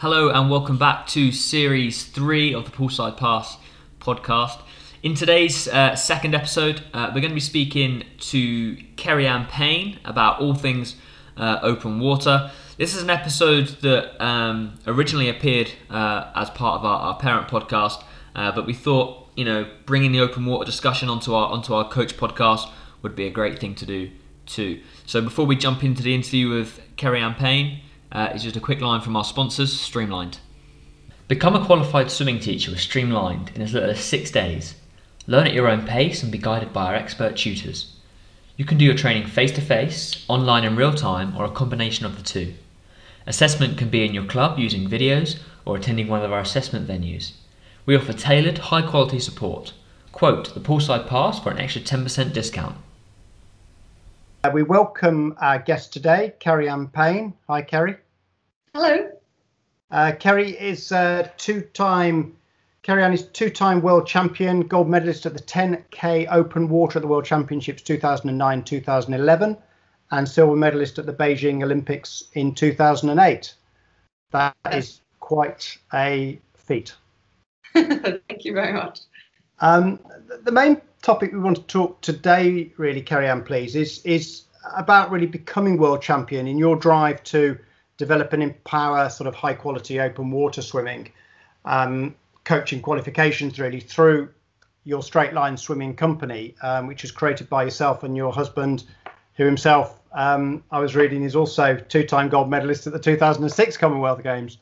Hello and welcome back to series three of the Poolside Pass podcast. In today's uh, second episode, uh, we're going to be speaking to Keri-Anne Payne about all things uh, open water. This is an episode that um, originally appeared uh, as part of our, our parent podcast, uh, but we thought, you know, bringing the open water discussion onto our onto our coach podcast would be a great thing to do too. So before we jump into the interview with Keri-Anne Payne, uh, is just a quick line from our sponsors, Streamlined. Become a qualified swimming teacher with Streamlined in as little as six days. Learn at your own pace and be guided by our expert tutors. You can do your training face to face, online in real time, or a combination of the two. Assessment can be in your club using videos or attending one of our assessment venues. We offer tailored, high quality support. Quote the Poolside Pass for an extra 10% discount. Uh, we welcome our guest today, Keri-Anne Payne. Hi, Keri. Hello. Uh, Keri is a two-time. Keri-Anne is two-time world champion, gold medalist at the 10k open water at the World Championships 2009-2011, and silver medalist at the Beijing Olympics in 2008. That is quite a feat. Thank you very much. Um, the main topic we want to talk today, really, Keri-Anne, please, is is about really becoming world champion in your drive to develop and empower sort of high quality open water swimming, um, coaching qualifications really through your straight line swimming company, um, which was created by yourself and your husband, who himself, um, I was reading, is also two time gold medalist at the 2006 Commonwealth Games.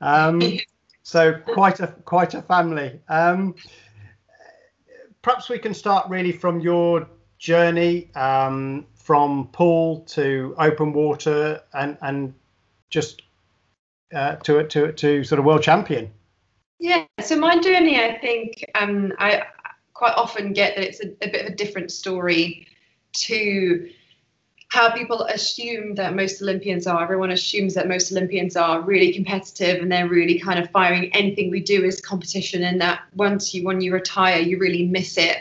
Um, so quite a quite a family. Perhaps we can start really from your journey um, from pool to open water and and just uh, to to to sort of world champion. Yeah. So my journey, I think, um, I quite often get that it's a, a bit of a different story to how people assume that most Olympians are. Everyone assumes that most Olympians are really competitive and they're really kind of firing anything we do as competition, and that once you when you retire, you really miss it.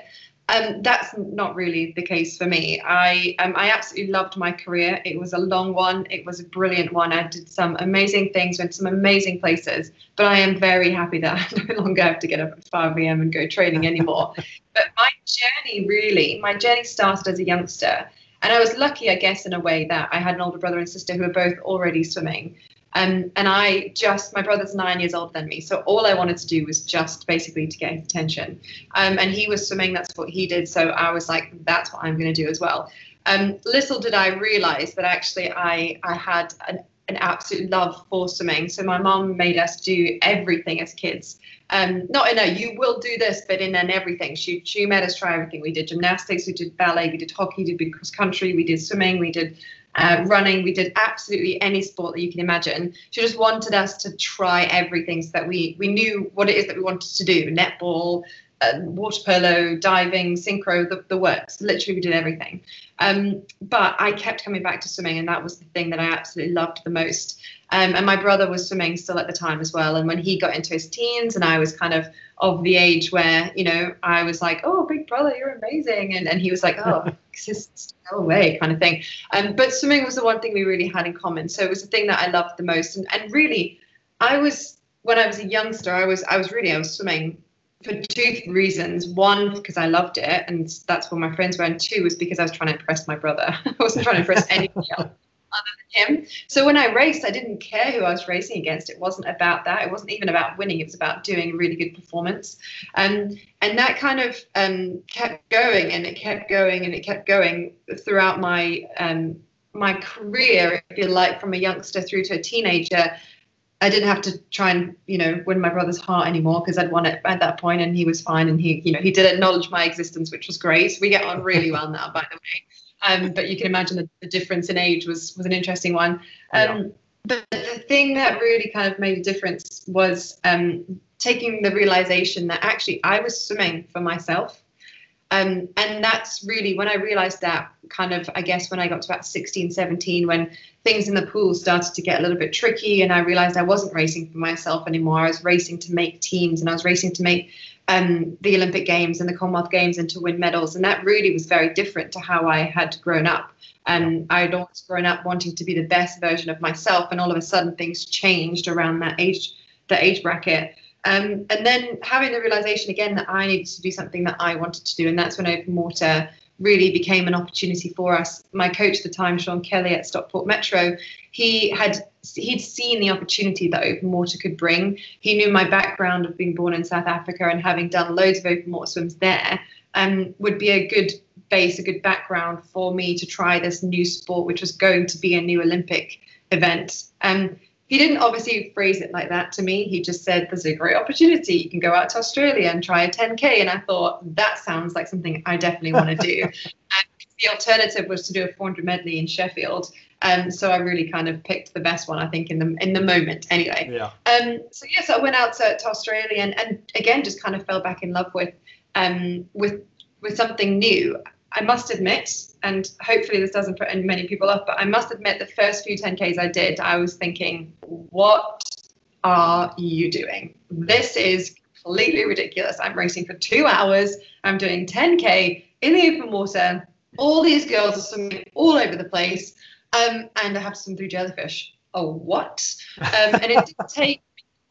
Um, that's not really the case for me. I um, I absolutely loved my career. It was a long one. It was a brilliant one. I did some amazing things, went some amazing places. But I am very happy that I no longer have to get up at 5 a.m. and go training anymore. but my journey, really, my journey started as a youngster. And I was lucky, I guess, in a way that I had an older brother and sister who were both already swimming. Um, and I just, my brother's nine years older than me. So all I wanted to do was just basically to get his attention. Um, and he was swimming, that's what he did. So I was like, that's what I'm going to do as well. Um, little did I realize that actually I, I had an, an absolute love for swimming. So my mom made us do everything as kids um, not in a you will do this, but in an everything. She she made us try everything. We did gymnastics, we did ballet, we did hockey, we did cross country, we did swimming, we did uh, running, we did absolutely any sport that you can imagine. She just wanted us to try everything so that we we knew what it is that we wanted to do: netball, uh, water polo, diving, synchro, the, the works. Literally, we did everything. Um, but I kept coming back to swimming, and that was the thing that I absolutely loved the most. Um, and my brother was swimming still at the time as well. And when he got into his teens, and I was kind of of the age where you know I was like, "Oh, big brother, you're amazing," and and he was like, "Oh, just go away," kind of thing. Um, but swimming was the one thing we really had in common. So it was the thing that I loved the most. And and really, I was when I was a youngster, I was I was really I was swimming for two reasons. One, because I loved it, and that's what my friends were, and two was because I was trying to impress my brother. I wasn't trying to impress anybody else other than him. So when I raced, I didn't care who I was racing against. It wasn't about that. It wasn't even about winning. It was about doing a really good performance. Um, and that kind of um, kept going, and it kept going, and it kept going throughout my um, my career, if you like, from a youngster through to a teenager. I didn't have to try and you know win my brother's heart anymore because I'd won it at that point and he was fine and he you know he did acknowledge my existence which was great. So We get on really well now by the way. Um, but you can imagine that the difference in age was was an interesting one. Um, yeah. But the thing that really kind of made a difference was um, taking the realization that actually I was swimming for myself. Um, and that's really when I realized that kind of, I guess, when I got to about 16, 17, when things in the pool started to get a little bit tricky, and I realized I wasn't racing for myself anymore. I was racing to make teams and I was racing to make um, the Olympic Games and the Commonwealth Games and to win medals. And that really was very different to how I had grown up. And I'd always grown up wanting to be the best version of myself, and all of a sudden things changed around that age, that age bracket. Um, and then having the realization again that I needed to do something that I wanted to do, and that's when open water really became an opportunity for us. My coach at the time, Sean Kelly at Stockport Metro, he had he'd seen the opportunity that open water could bring. He knew my background of being born in South Africa and having done loads of open water swims there, um, would be a good base, a good background for me to try this new sport, which was going to be a new Olympic event. Um, he didn't obviously phrase it like that to me. He just said, There's a great opportunity. You can go out to Australia and try a 10K. And I thought, That sounds like something I definitely want to do. and the alternative was to do a 400 medley in Sheffield. Um, so I really kind of picked the best one, I think, in the in the moment. Anyway. Yeah. Um. So yes, I went out to, to Australia and, and again just kind of fell back in love with um with with something new. I must admit, and hopefully this doesn't put many people off, but I must admit the first few 10Ks I did, I was thinking, what are you doing? This is completely ridiculous. I'm racing for two hours. I'm doing 10K in the open water. All these girls are swimming all over the place. Um, and I have to swim through jellyfish. Oh, what? Um, and it did take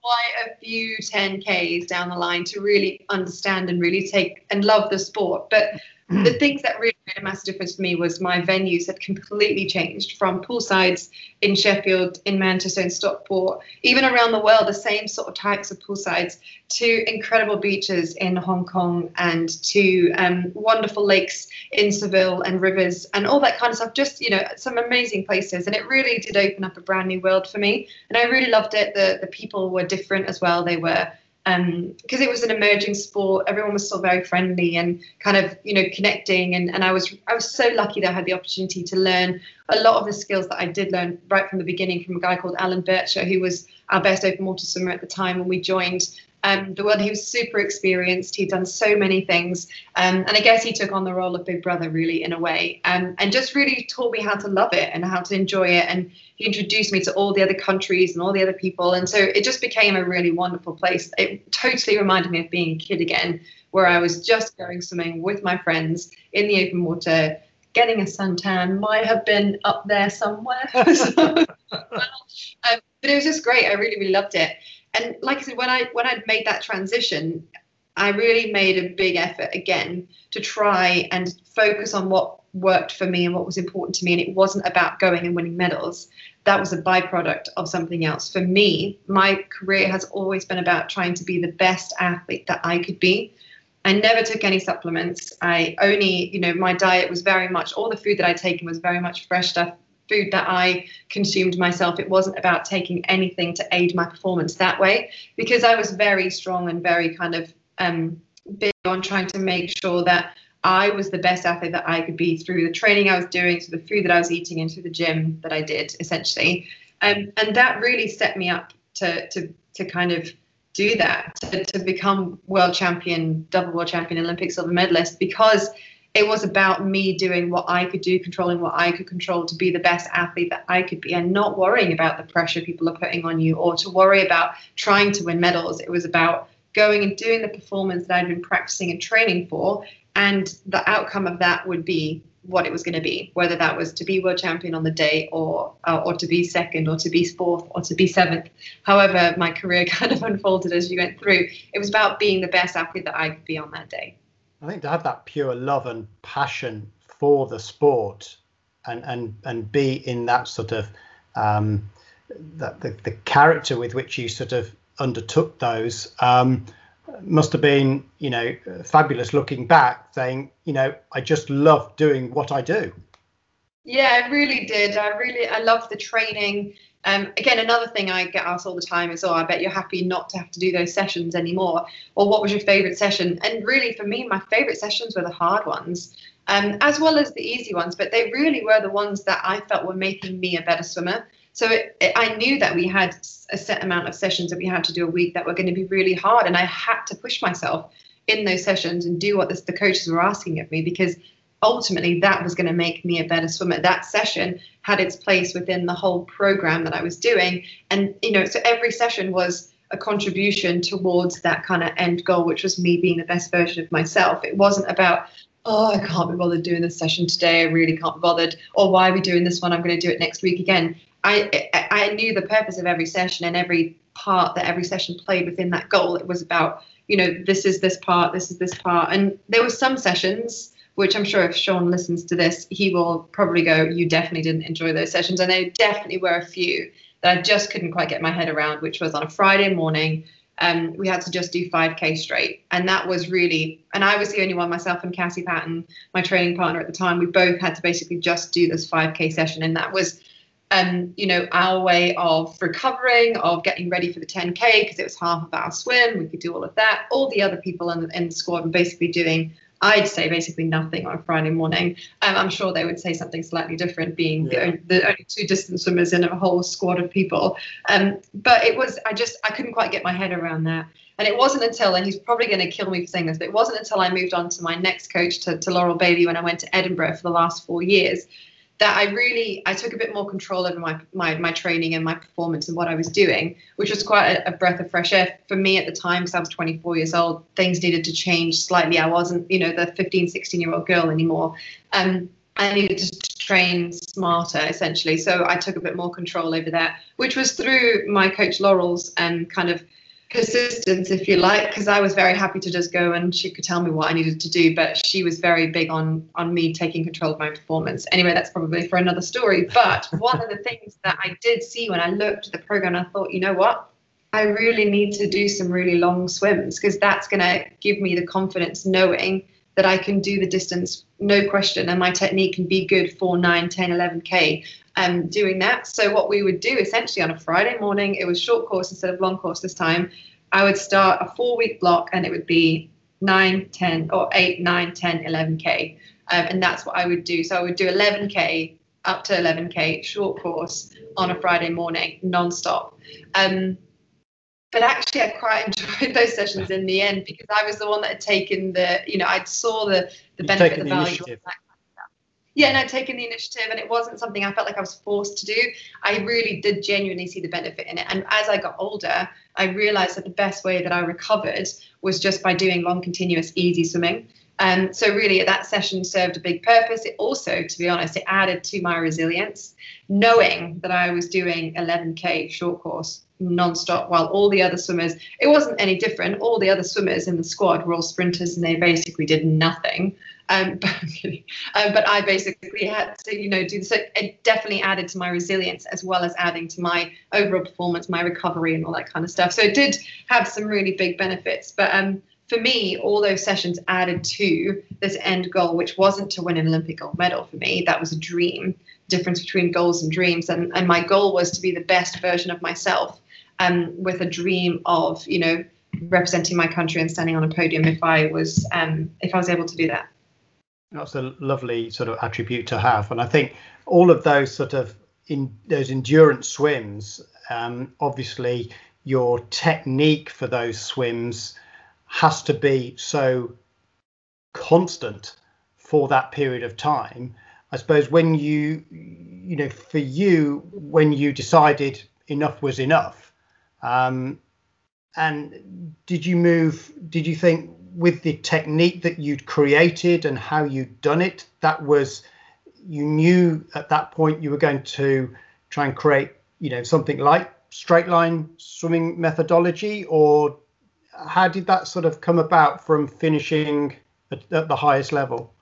quite a few 10Ks down the line to really understand and really take and love the sport. But the things that really made a massive difference for me was my venues had completely changed from poolsides in Sheffield, in Manchester, in Stockport, even around the world, the same sort of types of poolsides, to incredible beaches in Hong Kong and to um, wonderful lakes in Seville and rivers and all that kind of stuff. Just, you know, some amazing places. And it really did open up a brand new world for me. And I really loved it. The, the people were different as well. They were because um, it was an emerging sport. Everyone was still very friendly and kind of you know connecting. And, and I was I was so lucky that I had the opportunity to learn a lot of the skills that I did learn right from the beginning from a guy called Alan Bircher, who was our best open water swimmer at the time when we joined um, the world. He was super experienced. He'd done so many things, um, and I guess he took on the role of big brother really in a way, um, and just really taught me how to love it and how to enjoy it. And he introduced me to all the other countries and all the other people, and so it just became a really wonderful place. It totally reminded me of being a kid again, where I was just going swimming with my friends in the open water. Getting a suntan might have been up there somewhere. so, um, but it was just great. I really, really loved it and like I said, when I when I'd made that transition, I really made a big effort again to try and focus on what worked for me and what was important to me. And it wasn't about going and winning medals. That was a byproduct of something else. For me, my career has always been about trying to be the best athlete that I could be. I never took any supplements. I only, you know, my diet was very much all the food that I'd taken was very much fresh stuff, food that I consumed myself. It wasn't about taking anything to aid my performance that way because I was very strong and very kind of um, big on trying to make sure that I was the best athlete that I could be through the training I was doing, through the food that I was eating, and through the gym that I did essentially. Um, and that really set me up to to to kind of do that to, to become world champion, double world champion, Olympic silver medalist because it was about me doing what I could do, controlling what I could control to be the best athlete that I could be, and not worrying about the pressure people are putting on you or to worry about trying to win medals. It was about going and doing the performance that I'd been practicing and training for, and the outcome of that would be what it was going to be, whether that was to be world champion on the day or uh, or to be second or to be fourth or to be seventh. However, my career kind of unfolded as you went through. It was about being the best athlete that I could be on that day. I think to have that pure love and passion for the sport and and and be in that sort of um, that the, the character with which you sort of undertook those um, must have been you know fabulous looking back saying you know I just love doing what I do. Yeah I really did. I really I love the training um, again, another thing I get asked all the time is, "Oh, I bet you're happy not to have to do those sessions anymore." Or, "What was your favorite session?" And really, for me, my favorite sessions were the hard ones, um, as well as the easy ones. But they really were the ones that I felt were making me a better swimmer. So it, it, I knew that we had a set amount of sessions that we had to do a week that were going to be really hard, and I had to push myself in those sessions and do what this, the coaches were asking of me because ultimately that was going to make me a better swimmer. That session had its place within the whole program that I was doing. And, you know, so every session was a contribution towards that kind of end goal, which was me being the best version of myself. It wasn't about, oh, I can't be bothered doing this session today. I really can't be bothered. Or why are we doing this one? I'm going to do it next week again. I, I knew the purpose of every session and every part that every session played within that goal. It was about, you know, this is this part, this is this part. And there were some sessions which I'm sure if Sean listens to this, he will probably go, You definitely didn't enjoy those sessions. And there definitely were a few that I just couldn't quite get my head around, which was on a Friday morning. Um, we had to just do 5k straight and that was really and i was the only one myself and Cassie Patten my training partner at the time we both had to basically just do this 5k session and that was um, you know, our way of recovering, of getting ready for the 10K, because it was half of our swim. We could do all of that. All the other people in, in the squad were basically doing, I'd say, basically nothing on a Friday morning. Um, I'm sure they would say something slightly different, being yeah. the, the, only two distance swimmers in a whole squad of people. Um, but it was, I just, I couldn't quite get my head around that. And it wasn't until, and he's probably going to kill me for saying this, but it wasn't until I moved on to my next coach, to, to Laurel Bailey, when I went to Edinburgh for the last four years that I really I took a bit more control over my my my training and my performance and what I was doing, which was quite a, a breath of fresh air for me at the time because I was 24 years old. Things needed to change slightly. I wasn't, you know, the 15, 16 year old girl anymore. Um, I needed to train smarter essentially. So I took a bit more control over that, which was through my coach Laurel's and kind of persistence, if you like, because I was very happy to just go and she could tell me what I needed to do, but she was very big on on me taking control of my performance. Anyway, that's probably for another story. But one of the things that I did see when I looked at the program, I thought, you know what? I really need to do some really long swims because that's going to give me the confidence knowing that I can do the distance, no question, and my technique can be good for 9, 10, 11K um, doing that. So what we would do essentially on a Friday morning, it was short course instead of long course this time. I would start a four week block and it would be 9, 10, or 8, 9, 10, 11K. Um, and that's what I would do. So I would do 11K up to 11K short course on a Friday morning, non-stop. Um, but actually I quite enjoyed those sessions in the end because I was the one that had taken the, you know, I saw the the benefit, the, the value of that. Yeah, and I'd taken the initiative, and it wasn't something I felt like I was forced to do. I really did genuinely see the benefit in it. And as I got older, I realized that the best way that I recovered was just by doing long, continuous, easy swimming. Um, so really, that session served a big purpose. It also, to be honest, it added to my resilience, knowing that I was doing 11k short course non-stop while all the other swimmers it wasn't any different all the other swimmers in the squad were all sprinters and they basically did nothing um, but, um, but I basically had to, you know, do. So it definitely added to my resilience as well as adding to my overall performance, my recovery, and all that kind of stuff. So it did have some really big benefits. But um, for me, all those sessions added to this end goal, which wasn't to win an Olympic gold medal for me. That was a dream. Difference between goals and dreams, and and my goal was to be the best version of myself, um, with a dream of you know representing my country and standing on a podium if I was um, if I was able to do that. That's a lovely sort of attribute to have, and I think all of those sort of in those endurance swims, um, obviously your technique for those swims has to be so constant for that period of time. I suppose when you, you know, for you, when you decided enough was enough, um, and did you move? Did you think with the technique that you'd created and how you'd done it, that was you knew at that point you were going to try and create, you know, something like straight line swimming methodology, or how did that sort of come about from finishing at, at the highest level?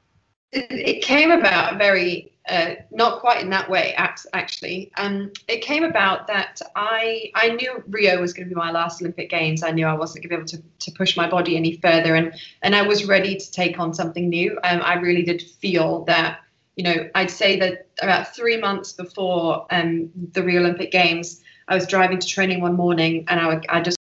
It, it came about very uh, not quite in that way actually. Um, it came about that I I knew Rio was going to be my last Olympic Games. I knew I wasn't going to be able to, to push my body any further and and I was ready to take on something new. Um, I really did feel that you know I'd say that about three months before um, the Rio Olympic Games I was driving to training one morning and I, I just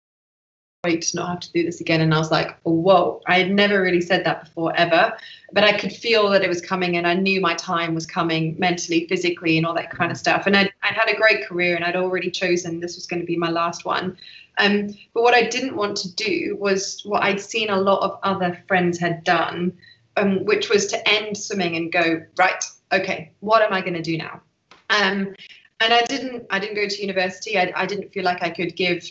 wait to not have to do this again. And I was like, whoa, I had never really said that before ever, but I could feel that it was coming and I knew my time was coming mentally, physically, and all that kind of stuff. And I'd, I'd had a great career and I'd already chosen this was going to be my last one. Um, but what I didn't want to do was what I'd seen a lot of other friends had done, um, which was to end swimming and go, right, okay, what am I going to do now? Um, and I didn't, I didn't go to university. I, I didn't feel like I could give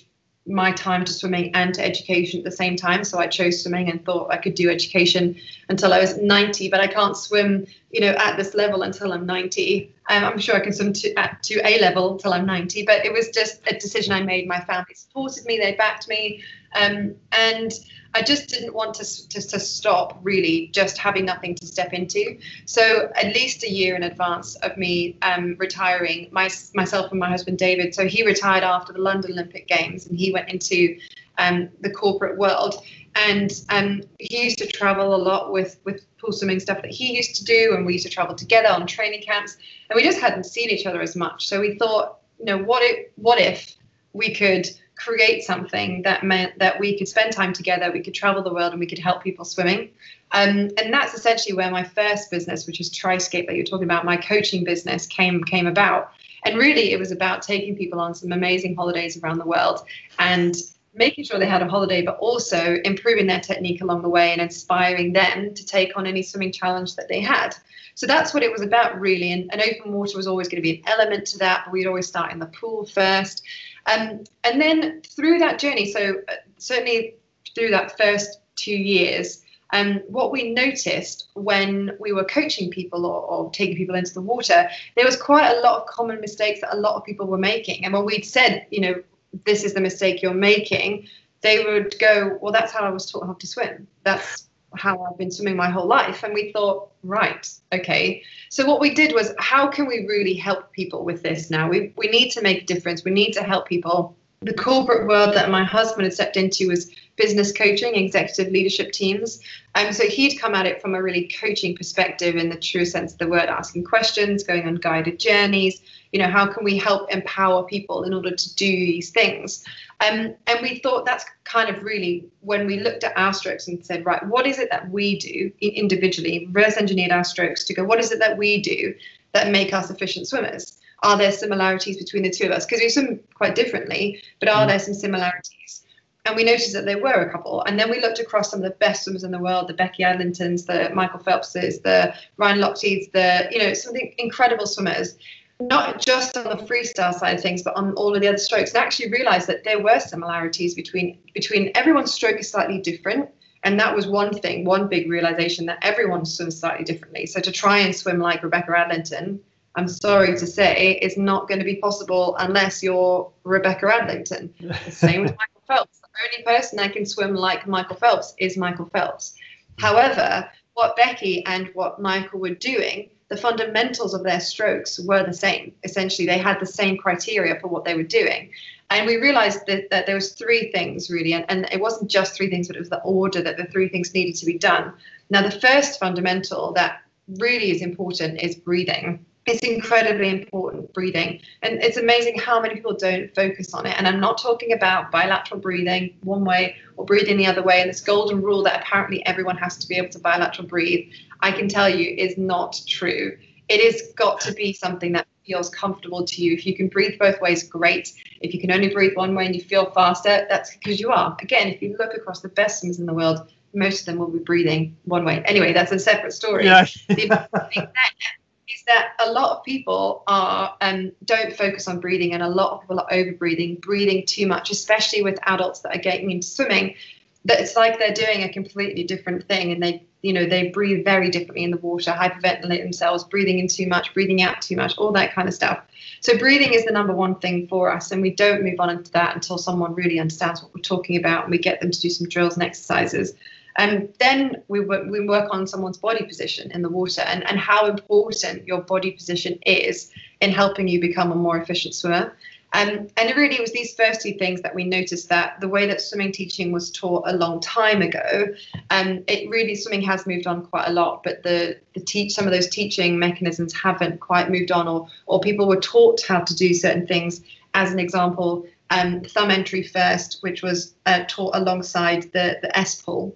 my time to swimming and to education at the same time. So I chose swimming and thought I could do education until I was 90, but I can't swim, you know, at this level until I'm 90. Um, I'm sure I can swim to, at to A level till I'm 90, but it was just a decision I made. My family supported me, they backed me. Um, and I just didn't want to, to, to stop really just having nothing to step into. So at least a year in advance of me um, retiring, my, myself and my husband David, so he retired after the London Olympic Games and he went into um, the corporate world. And um, he used to travel a lot with, with pool swimming stuff that he used to do, and we used to travel together on training camps, and we just hadn't seen each other as much. So we thought, you know, what if, what if we could create something that meant that we could spend time together, we could travel the world, and we could help people swimming. Um, and that's essentially where my first business, which is Triscape that you're talking about, my coaching business came came about. And really, it was about taking people on some amazing holidays around the world and making sure they had a holiday, but also improving their technique along the way and inspiring them to take on any swimming challenge that they had. So that's what it was about, really. And, and open water was always going to be an element to that, but we'd always start in the pool first. Um, and then through that journey, so uh, certainly through that first two years, um, what we noticed when we were coaching people or, or, taking people into the water, there was quite a lot of common mistakes that a lot of people were making. And when we'd said, you know, this is the mistake you're making, they would go, well, that's how I was taught how to swim. That's how I've been swimming my whole life. And we thought, right, okay. So what we did was, how can we really help people with this now? We, we need to make a difference. We need to help people. The corporate world that my husband had stepped into was business coaching, executive leadership teams. Um, so he'd come at it from a really coaching perspective in the true sense of the word, asking questions, going on guided journeys. You know, how can we help empower people in order to do these things? Um, and we thought that's kind of really when we looked at our strokes and said, right, what is it that we do individually, reverse engineered our strokes to go, what is it that we do that make us efficient swimmers? Are there similarities between the two of us? Because we swim quite differently, but are mm. there some similarities? And we noticed that there were a couple. And then we looked across some of the best swimmers in the world, the Becky Adlingtons, the Michael Phelpses, the Ryan Lochtes, the, you know, some incredible swimmers not just on the freestyle side of things, but on all of the other strokes, and actually realized that there were similarities between between everyone's stroke is slightly different. And that was one thing, one big realization that everyone swims slightly differently. So to try and swim like Rebecca Adlington, I'm sorry to say, is not going to be possible unless you're Rebecca Adlington. The same with only person that can swim like Michael Phelps is Michael Phelps. However, what Becky and what Michael were doing the fundamentals of their strokes were the same. Essentially, they had the same criteria for what they were doing. And we realized that, that there was three things really, and, and it wasn't just three things, but it was the order that the three things needed to be done. Now, the first fundamental that really is important is breathing. It's incredibly important breathing. And it's amazing how many people don't focus on it. And I'm not talking about bilateral breathing one way or breathing the other way and this golden rule that apparently everyone has to be able to bilateral breathe. I can tell you is not true. It has got to be something that feels comfortable to you. If you can breathe both ways, great. If you can only breathe one way and you feel faster, that's because you are. Again, if you look across the best swimmers in the world, most of them will be breathing one way. Anyway, that's a separate story. Yeah. is that a lot of people are um, don't focus on breathing, and a lot of people are over breathing, breathing too much, especially with adults that are getting into swimming. That it's like they're doing a completely different thing, and they you know they breathe very differently in the water hyperventilate themselves breathing in too much breathing out too much all that kind of stuff so breathing is the number one thing for us and we don't move on into that until someone really understands what we're talking about and we get them to do some drills and exercises and then we, we work on someone's body position in the water and, and how important your body position is in helping you become a more efficient swimmer um, and it really was these first two things that we noticed that the way that swimming teaching was taught a long time ago, um, it really swimming has moved on quite a lot, but the the teach some of those teaching mechanisms haven't quite moved on, or or people were taught how to do certain things. As an example, um, thumb entry first, which was uh, taught alongside the, the S pull.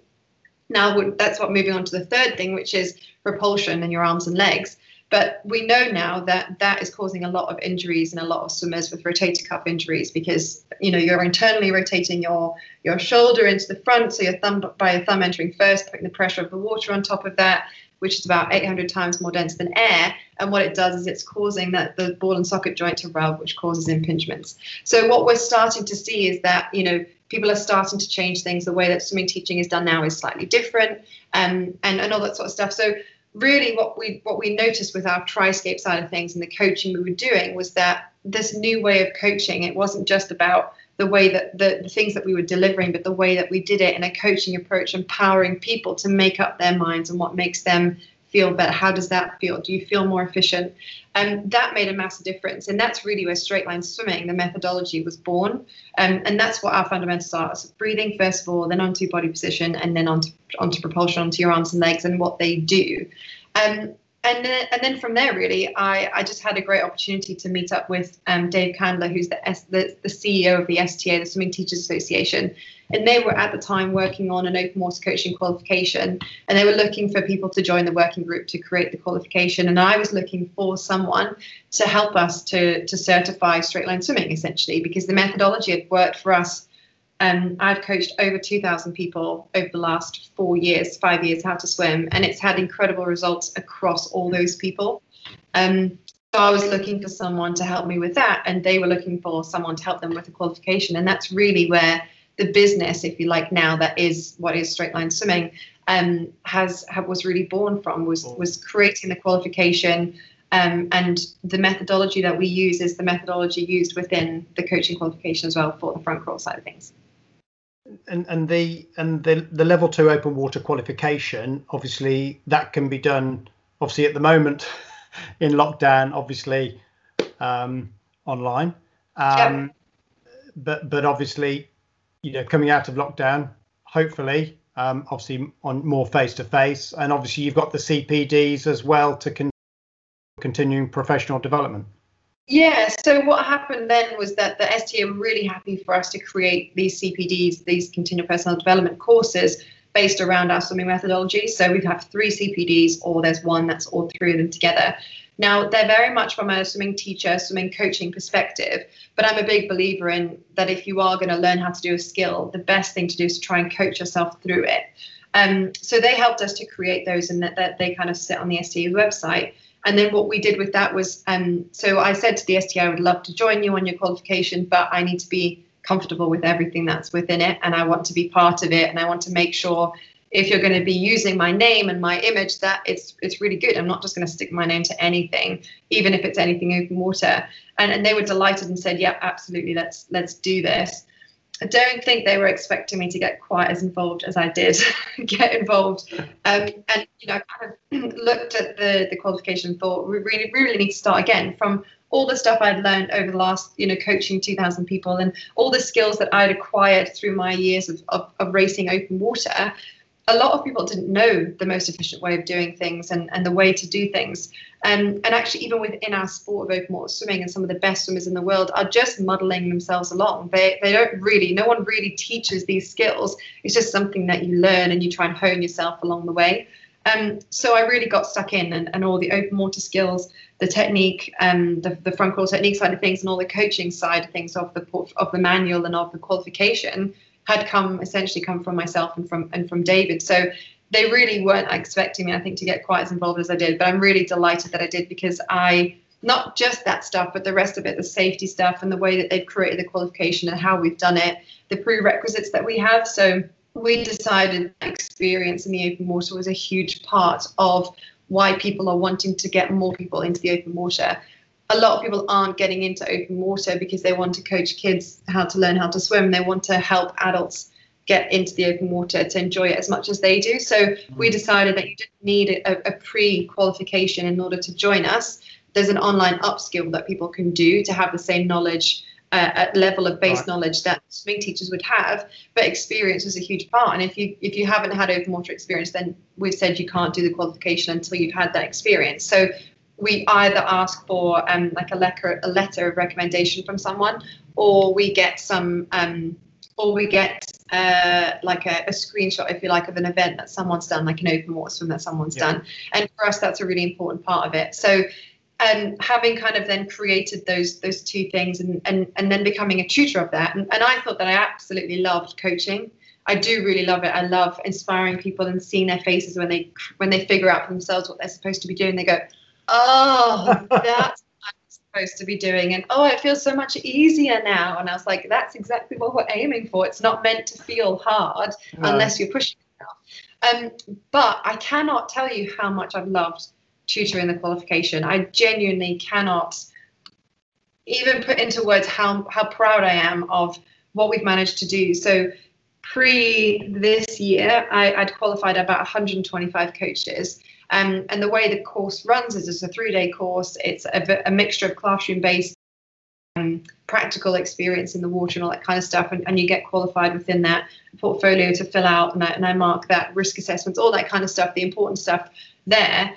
Now that's what moving on to the third thing, which is propulsion in your arms and legs. But we know now that that is causing a lot of injuries and a lot of swimmers with rotator cuff injuries because you know you're internally rotating your your shoulder into the front, so your thumb by your thumb entering first, putting the pressure of the water on top of that, which is about 800 times more dense than air. And what it does is it's causing that the ball and socket joint to rub, which causes impingements. So what we're starting to see is that you know people are starting to change things. The way that swimming teaching is done now is slightly different, um, and and all that sort of stuff. So really, what we what we noticed with our Triscape side of things and the coaching we were doing was that this new way of coaching. It wasn't just about the way that the, the things that we were delivering, but the way that we did it in a coaching approach, empowering people to make up their minds and what makes them feel better? How does that feel? Do you feel more efficient? And that made a massive difference. And that's really where straight line swimming, the methodology, was born. Um, and that's what our fundamentals are. So breathing first of all, then onto body position, and then onto onto propulsion, onto your arms and legs, and what they do. Um, and then, and then from there, really, I, I just had a great opportunity to meet up with um, Dave Candler, who's the, S, the, the CEO of the STA, the Swimming Teachers Association. And they were at the time working on an open water coaching qualification, and they were looking for people to join the working group to create the qualification. And I was looking for someone to help us to, to certify straight line swimming, essentially, because the methodology had worked for us um, I've coached over 2,000 people over the last four years, five years, how to swim, and it's had incredible results across all those people. Um, so I was looking for someone to help me with that, and they were looking for someone to help them with the qualification, and that's really where the business, if you like, now that is what is straight line swimming, um, has have, was really born from was was creating the qualification. Um, and the methodology that we use is the methodology used within the coaching qualification as well for the front crawl side of things and and the and the the level two open water qualification obviously that can be done obviously at the moment in lockdown obviously um, online. Um, but but obviously you know coming out of lockdown hopefully um, obviously on more face to face and obviously you've got the cpds as well to con- continuing professional development yeah, so what happened then was that the STA really happy for us to create these CPDs, these continual personal development courses based around our swimming methodology. So we have three CPDs, or there's one that's all three of them together. Now, they're very much from a swimming teacher, swimming coaching perspective, but I'm a big believer in that if you are going to learn how to do a skill, the best thing to do is to try and coach yourself through it. Um, so they helped us to create those and that, that they kind of sit on the STA website. And then what we did with that was, um, so I said to the STA, I would love to join you on your qualification, but I need to be comfortable with everything that's within it, and I want to be part of it, and I want to make sure if you're going to be using my name and my image, that it's it's really good. I'm not just going to stick my name to anything, even if it's anything open water. And and they were delighted and said, yeah, absolutely, let's let's do this. I don't think they were expecting me to get quite as involved as I did get involved. Um, and you know, I kind of looked at the the qualification and thought we really really need to start again from all the stuff I'd learned over the last, you know, coaching 2,000 people and all the skills that I'd acquired through my years of, of, of racing open water a lot of people didn't know the most efficient way of doing things and, and the way to do things. Um, and actually, even within our sport of open water swimming, and some of the best swimmers in the world are just muddling themselves along. They, they don't really, no one really teaches these skills. It's just something that you learn and you try and hone yourself along the way. Um, so I really got stuck in and, and all the open water skills, the technique, um, the, the front crawl technique side of things, and all the coaching side of things of the of the manual and of the qualification had come essentially come from myself and from and from David. So they really weren't expecting me, I think, to get quite as involved as I did. But I'm really delighted that I did because I not just that stuff, but the rest of it, the safety stuff and the way that they've created the qualification and how we've done it, the prerequisites that we have. So we decided experience in the open water was a huge part of why people are wanting to get more people into the open water a lot of people aren't getting into open water because they want to coach kids how to learn how to swim. They want to help adults get into the open water to enjoy it as much as they do. So we decided that you didn't need a, a pre qualification in order to join us. There's an online upskill that people can do to have the same knowledge. Uh, level of base right. knowledge that swimming teachers would have, but experience was a huge part. And if you if you haven't had open water experience, then we've said you can't do the qualification until you've had that experience. So we either ask for um, like a letter, a letter of recommendation from someone, or we get some, um, or we get uh, like a, a, screenshot, if you like, of an event that someone's done, like an open water swim that someone's yeah. done. And for us, that's a really important part of it. So um, having kind of then created those those two things and and, and then becoming a tutor of that and, and i thought that i absolutely loved coaching i do really love it i love inspiring people and seeing their faces when they when they figure out for themselves what they're supposed to be doing they go oh that's what i'm supposed to be doing and oh it feels so much easier now and i was like that's exactly what we're aiming for it's not meant to feel hard no. unless you're pushing enough um, but i cannot tell you how much i've loved tutoring the qualification. I genuinely cannot even put into words how how proud I am of what we've managed to do. So pre this year, I, would qualified about 125 coaches. Um, and the way the course runs is it's a three-day course. It's a, a mixture of classroom-based um, practical experience in the water and all that kind of stuff, and, and you get qualified within that portfolio to fill out, and I, and I mark that risk assessments, all that kind of stuff, the important stuff there.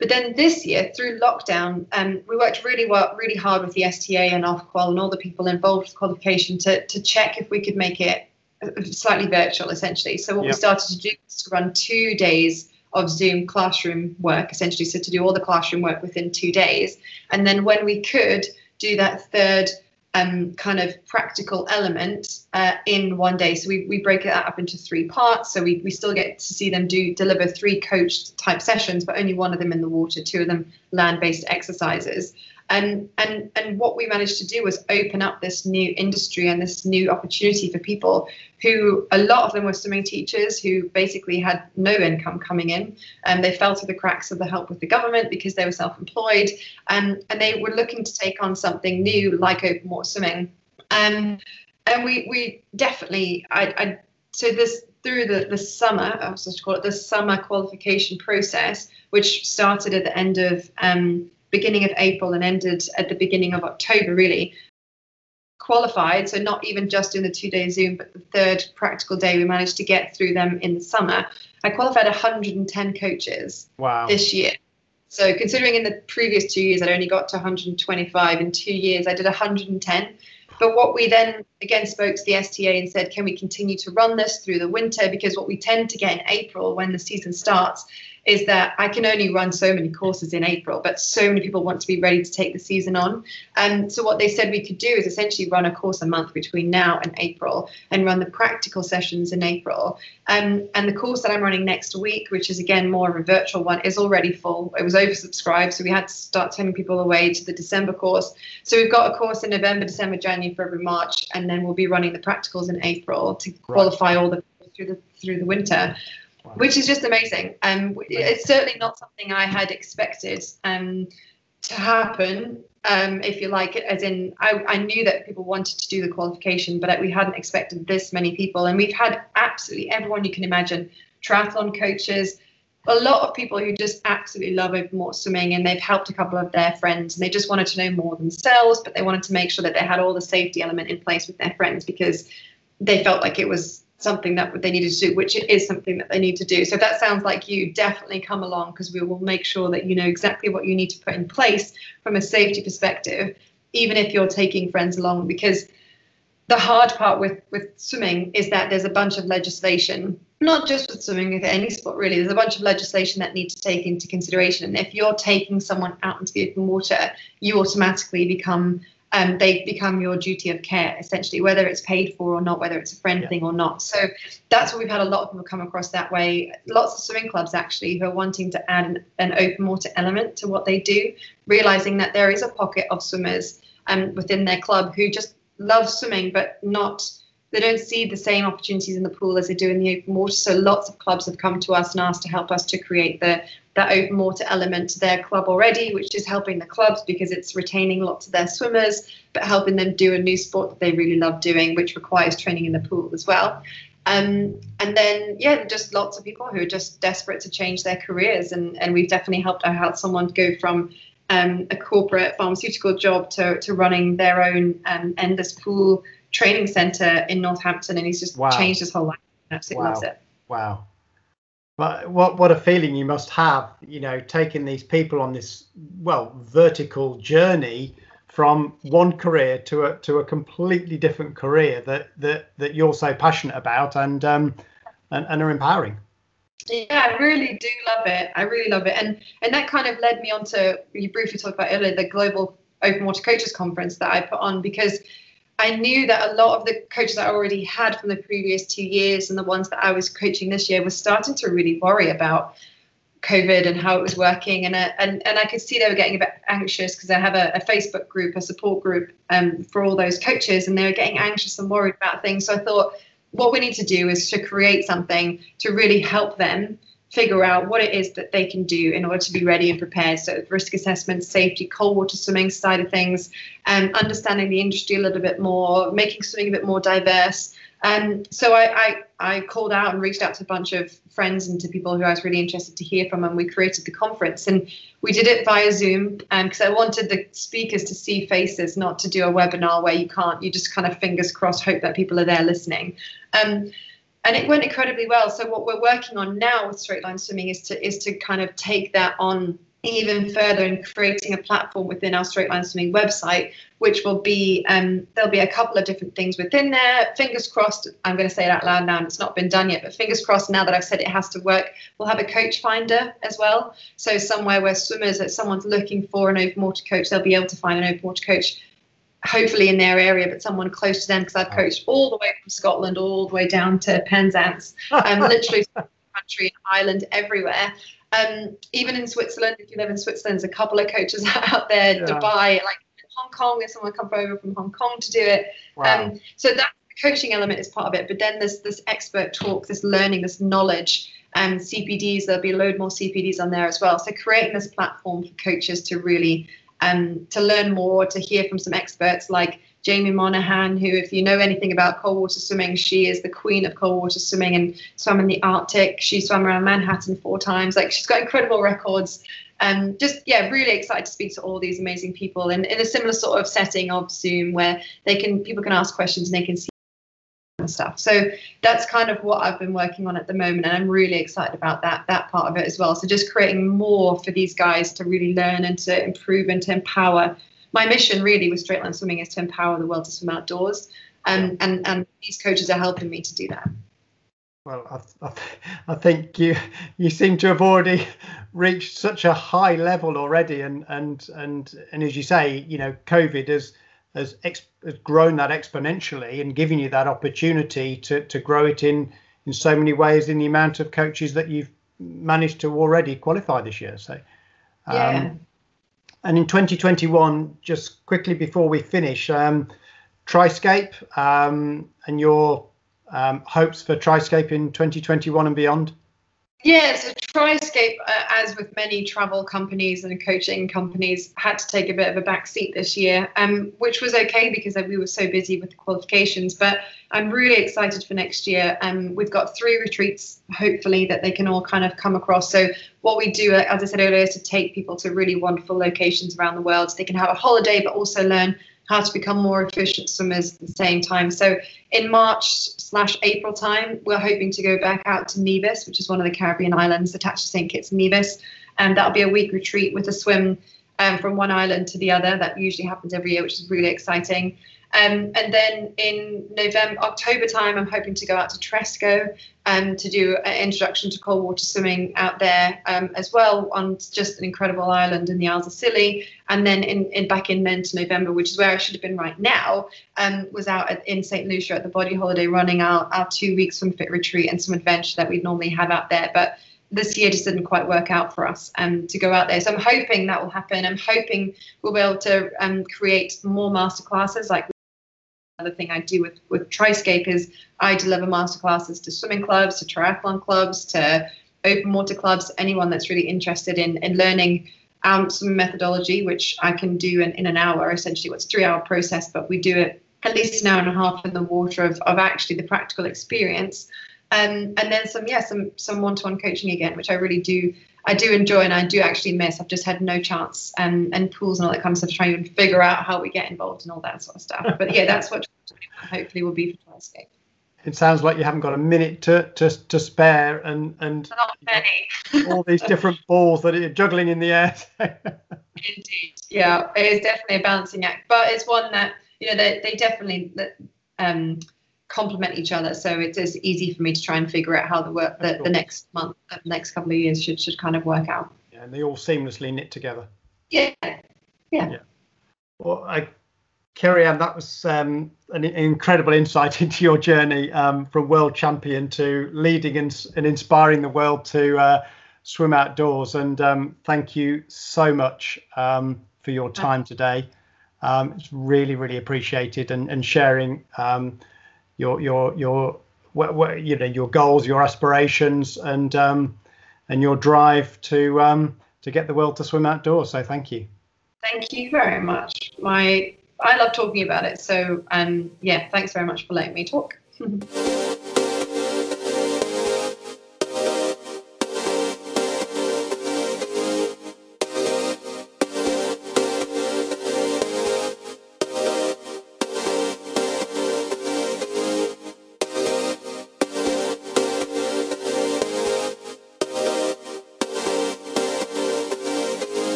But then this year, through lockdown, um, we worked really well, really hard with the STA and Ofqual and all the people involved with qualification to, to check if we could make it uh, slightly virtual, essentially. So what yep. we started to do was to run two days of Zoom classroom work, essentially. So to do all the classroom work within two days, and then when we could do that third um, kind of practical element uh, in one day. So we, we break that up into three parts. So we, we still get to see them do deliver three coached type sessions, but only one of them in the water, two of them land based exercises. And, and, and what we managed to do was open up this new industry and this new opportunity for people who, a lot of them were swimming teachers who basically had no income coming in. And they fell through the cracks of the help with the government because they were self employed. Um, and they were looking to take on something new like open water swimming. Um, and we, we definitely, I, I so this through the, the summer, I was supposed to call it the summer qualification process, which started at the end of um, beginning of April and ended at the beginning of October, really. Qualified, so not even just in the two day Zoom, but the third practical day, we managed to get through them in the summer. I qualified 110 coaches wow. this year. So, considering in the previous two years I'd only got to 125, in two years I did 110. But what we then again spoke to the STA and said, can we continue to run this through the winter? Because what we tend to get in April when the season starts is that I can only run so many courses in April, but so many people want to be ready to take the season on. And so what they said we could do is essentially run a course a month between now and April and run the practical sessions in April. Um, and the course that I'm running next week, which is again more of a virtual one, is already full. It was oversubscribed, so we had to start turning people away to the December course. So we've got a course in November, December, January, February, March, and then we'll be running the practicals in April to qualify right. all the through the through the winter which is just amazing. Um, it's certainly not something I had expected um, to happen. Um, if you like, as in, I, I knew that people wanted to do the qualification, but we hadn't expected this many people. And we've had absolutely everyone you can imagine triathlon coaches, a lot of people who just absolutely love open water swimming and they've helped a couple of their friends and they just wanted to know more themselves, but they wanted to make sure that they had all the safety element in place with their friends because they felt like it was something that they needed to do, which it is something that they need to do. So that sounds like you, definitely come along because we will make sure that you know exactly what you need to put in place from a safety perspective, even if you're taking friends along. Because the hard part with with swimming is that there's a bunch of legislation, not just with swimming, with any sport really. There's a bunch of legislation that need to take into consideration. And if you're taking someone out into the open water, you automatically become um, they become your duty of care essentially, whether it's paid for or not, whether it's a friend yeah. thing or not. So that's what we've had a lot of people come across that way. Lots of swimming clubs actually who are wanting to add an, an open water element to what they do, realizing that there is a pocket of swimmers um, within their club who just love swimming but not they don't see the same opportunities in the pool as they do in the open water. So lots of clubs have come to us and asked to help us to create the that open water element to their club already, which is helping the clubs because it's retaining lots of their swimmers, but helping them do a new sport that they really love doing, which requires training in the pool as well. Um, and then, yeah, just lots of people who are just desperate to change their careers. And, and we've definitely helped out someone go from um, a corporate pharmaceutical job to, to running their own um, endless pool training center in Northampton. And he's just wow. changed his whole life. Absolutely wow. loves it. Wow. But what what a feeling you must have, you know, taking these people on this well vertical journey from one career to a to a completely different career that that that you're so passionate about and um and, and are empowering. Yeah, I really do love it. I really love it, and and that kind of led me on to you briefly talked about earlier the global open water coaches conference that I put on because I knew that a lot of the coaches I already had from the previous two years and the ones that I was coaching this year was starting to really worry about COVID and how it was working, and uh, and and I could see they were getting a bit anxious because I have a, a, Facebook group, a support group um, for all those coaches, and they were getting anxious and worried about things. So I thought, what we need to do is to create something to really help them figure out what it is that they can do in order to be ready and prepared. So risk assessment, safety, cold water swimming side of things, and um, understanding the industry a little bit more, making swimming a bit more diverse. Um, so I, I, I, called out and reached out to a bunch of friends and to people who I was really interested to hear from, and we created the conference. And we did it via Zoom because um, I wanted the speakers to see faces, not to do a webinar where you can't, you just kind of fingers crossed, hope that people are there listening. Um, and it went incredibly well. So what we're working on now with straight line swimming is to is to kind of take that on even further and creating a platform within our straight line swimming website which will be um, there'll be a couple of different things within there fingers crossed i'm going to say it out loud now and it's not been done yet but fingers crossed now that i've said it has to work we'll have a coach finder as well so somewhere where swimmers that someone's looking for an open water coach they'll be able to find an open water coach hopefully in their area, but someone close to them because I've coached all the way from Scotland all the way down to Penzance, um, literally country and Ireland everywhere. Um, even in Switzerland, if you live in Switzerland, there's a couple of coaches out there. Yeah. Dubai, like Hong Kong, there's someone come over from Hong Kong to do it. Wow. Um, so that coaching element is part of it. But then there's this expert talk, this learning, this knowledge. And CPDs, there'll be a load more CPDs on there as well. So creating this platform for coaches to really um, to learn more, to hear from some experts like Jaimie Monahan, who, if you know anything about cold water swimming, she is the queen of cold water swimming and swam in the Arctic. She swam around Manhattan four times. Like she's got incredible records. Um, just yeah, really excited to speak to all these amazing people in, in a similar sort of setting of Zoom where they can people can ask questions and they can see and stuff. So that's kind of what I've been working on at the moment, and I'm really excited about that that part of it as well. So just creating more for these guys to really learn and to improve and to empower. My mission really with straight line swimming is to empower the world to swim outdoors, um, and and these coaches are helping me to do that. Well, I, I, I, think you you seem to have already reached such a high level already, and and and and as you say, you know, COVID has has, ex- has grown that exponentially and given you that opportunity to, to grow it in in so many ways in the amount of coaches that you've managed to already qualify this year. So, um, yeah. And in 2021, just quickly before we finish, um, Triscape um, and your um, hopes for Triscape in 2021 and beyond. Yeah, so Triscape, uh, as with many travel companies and coaching companies, had to take a bit of a back seat this year, um, which was okay because we were so busy with the qualifications. But I'm really excited for next year. Um, we've got three retreats, hopefully, that they can all kind of come across. So, what we do, uh, as I said earlier, is to take people to really wonderful locations around the world so they can have a holiday, but also learn how to become more efficient swimmers at the same time. So in March slash April time, we're hoping to go back out to Nevis, which is one of the Caribbean islands attached to St. Kitts and Nevis. And that'll be a week retreat with a swim um, from one island to the other. That usually happens every year, which is really exciting. Um, and then in November, October time, I'm hoping to go out to Tresco um, to do an introduction to cold water swimming out there um, as well on just an incredible island in the Isles of Scilly. And then in, in back in then to November, which is where I should have been right now, um, was out at, in St. Lucia at the Body Holiday running our, our two weeks swim fit retreat and some adventure that we'd normally have out there. But this year just didn't quite work out for us um, to go out there. So I'm hoping that will happen. I'm hoping we'll be able to um, create more masterclasses like Another thing I do with, with Triscape is I deliver masterclasses to swimming clubs, to triathlon clubs, to open water clubs, anyone that's really interested in, in learning um, some methodology, which I can do in, in an hour, essentially what's a three hour process, but we do it at least an hour and a half in the water of, of actually the practical experience. Um, and then some, yeah, some some one-to-one coaching again, which I really do I do enjoy and I do actually miss. I've just had no chance and and pools and all that kind of stuff to try and figure out how we get involved and all that sort of stuff. But yeah, that's what hopefully will be for Triscape. it sounds like you haven't got a minute to to, to spare, and and all these different balls that you're juggling in the air. Indeed. Yeah, it is definitely a balancing act, but it's one that you know they they definitely um, complement each other. So it's, it's easy for me to try and figure out how the work the, the next month, the next couple of years should should kind of work out. yeah, and they all seamlessly knit together. Yeah. Yeah. Well, I, Keri-Anne, that was um, an incredible insight into your journey um, from world champion to leading and, and inspiring the world to uh, swim outdoors. And um, thank you so much um, for your time today. Um, it's really, really appreciated and, and sharing um, your your your you know your goals, your aspirations, and um, and your drive to um, to get the world to swim outdoors. So thank you. Thank you very much. My I love talking about it. So um yeah, thanks very much for letting me talk.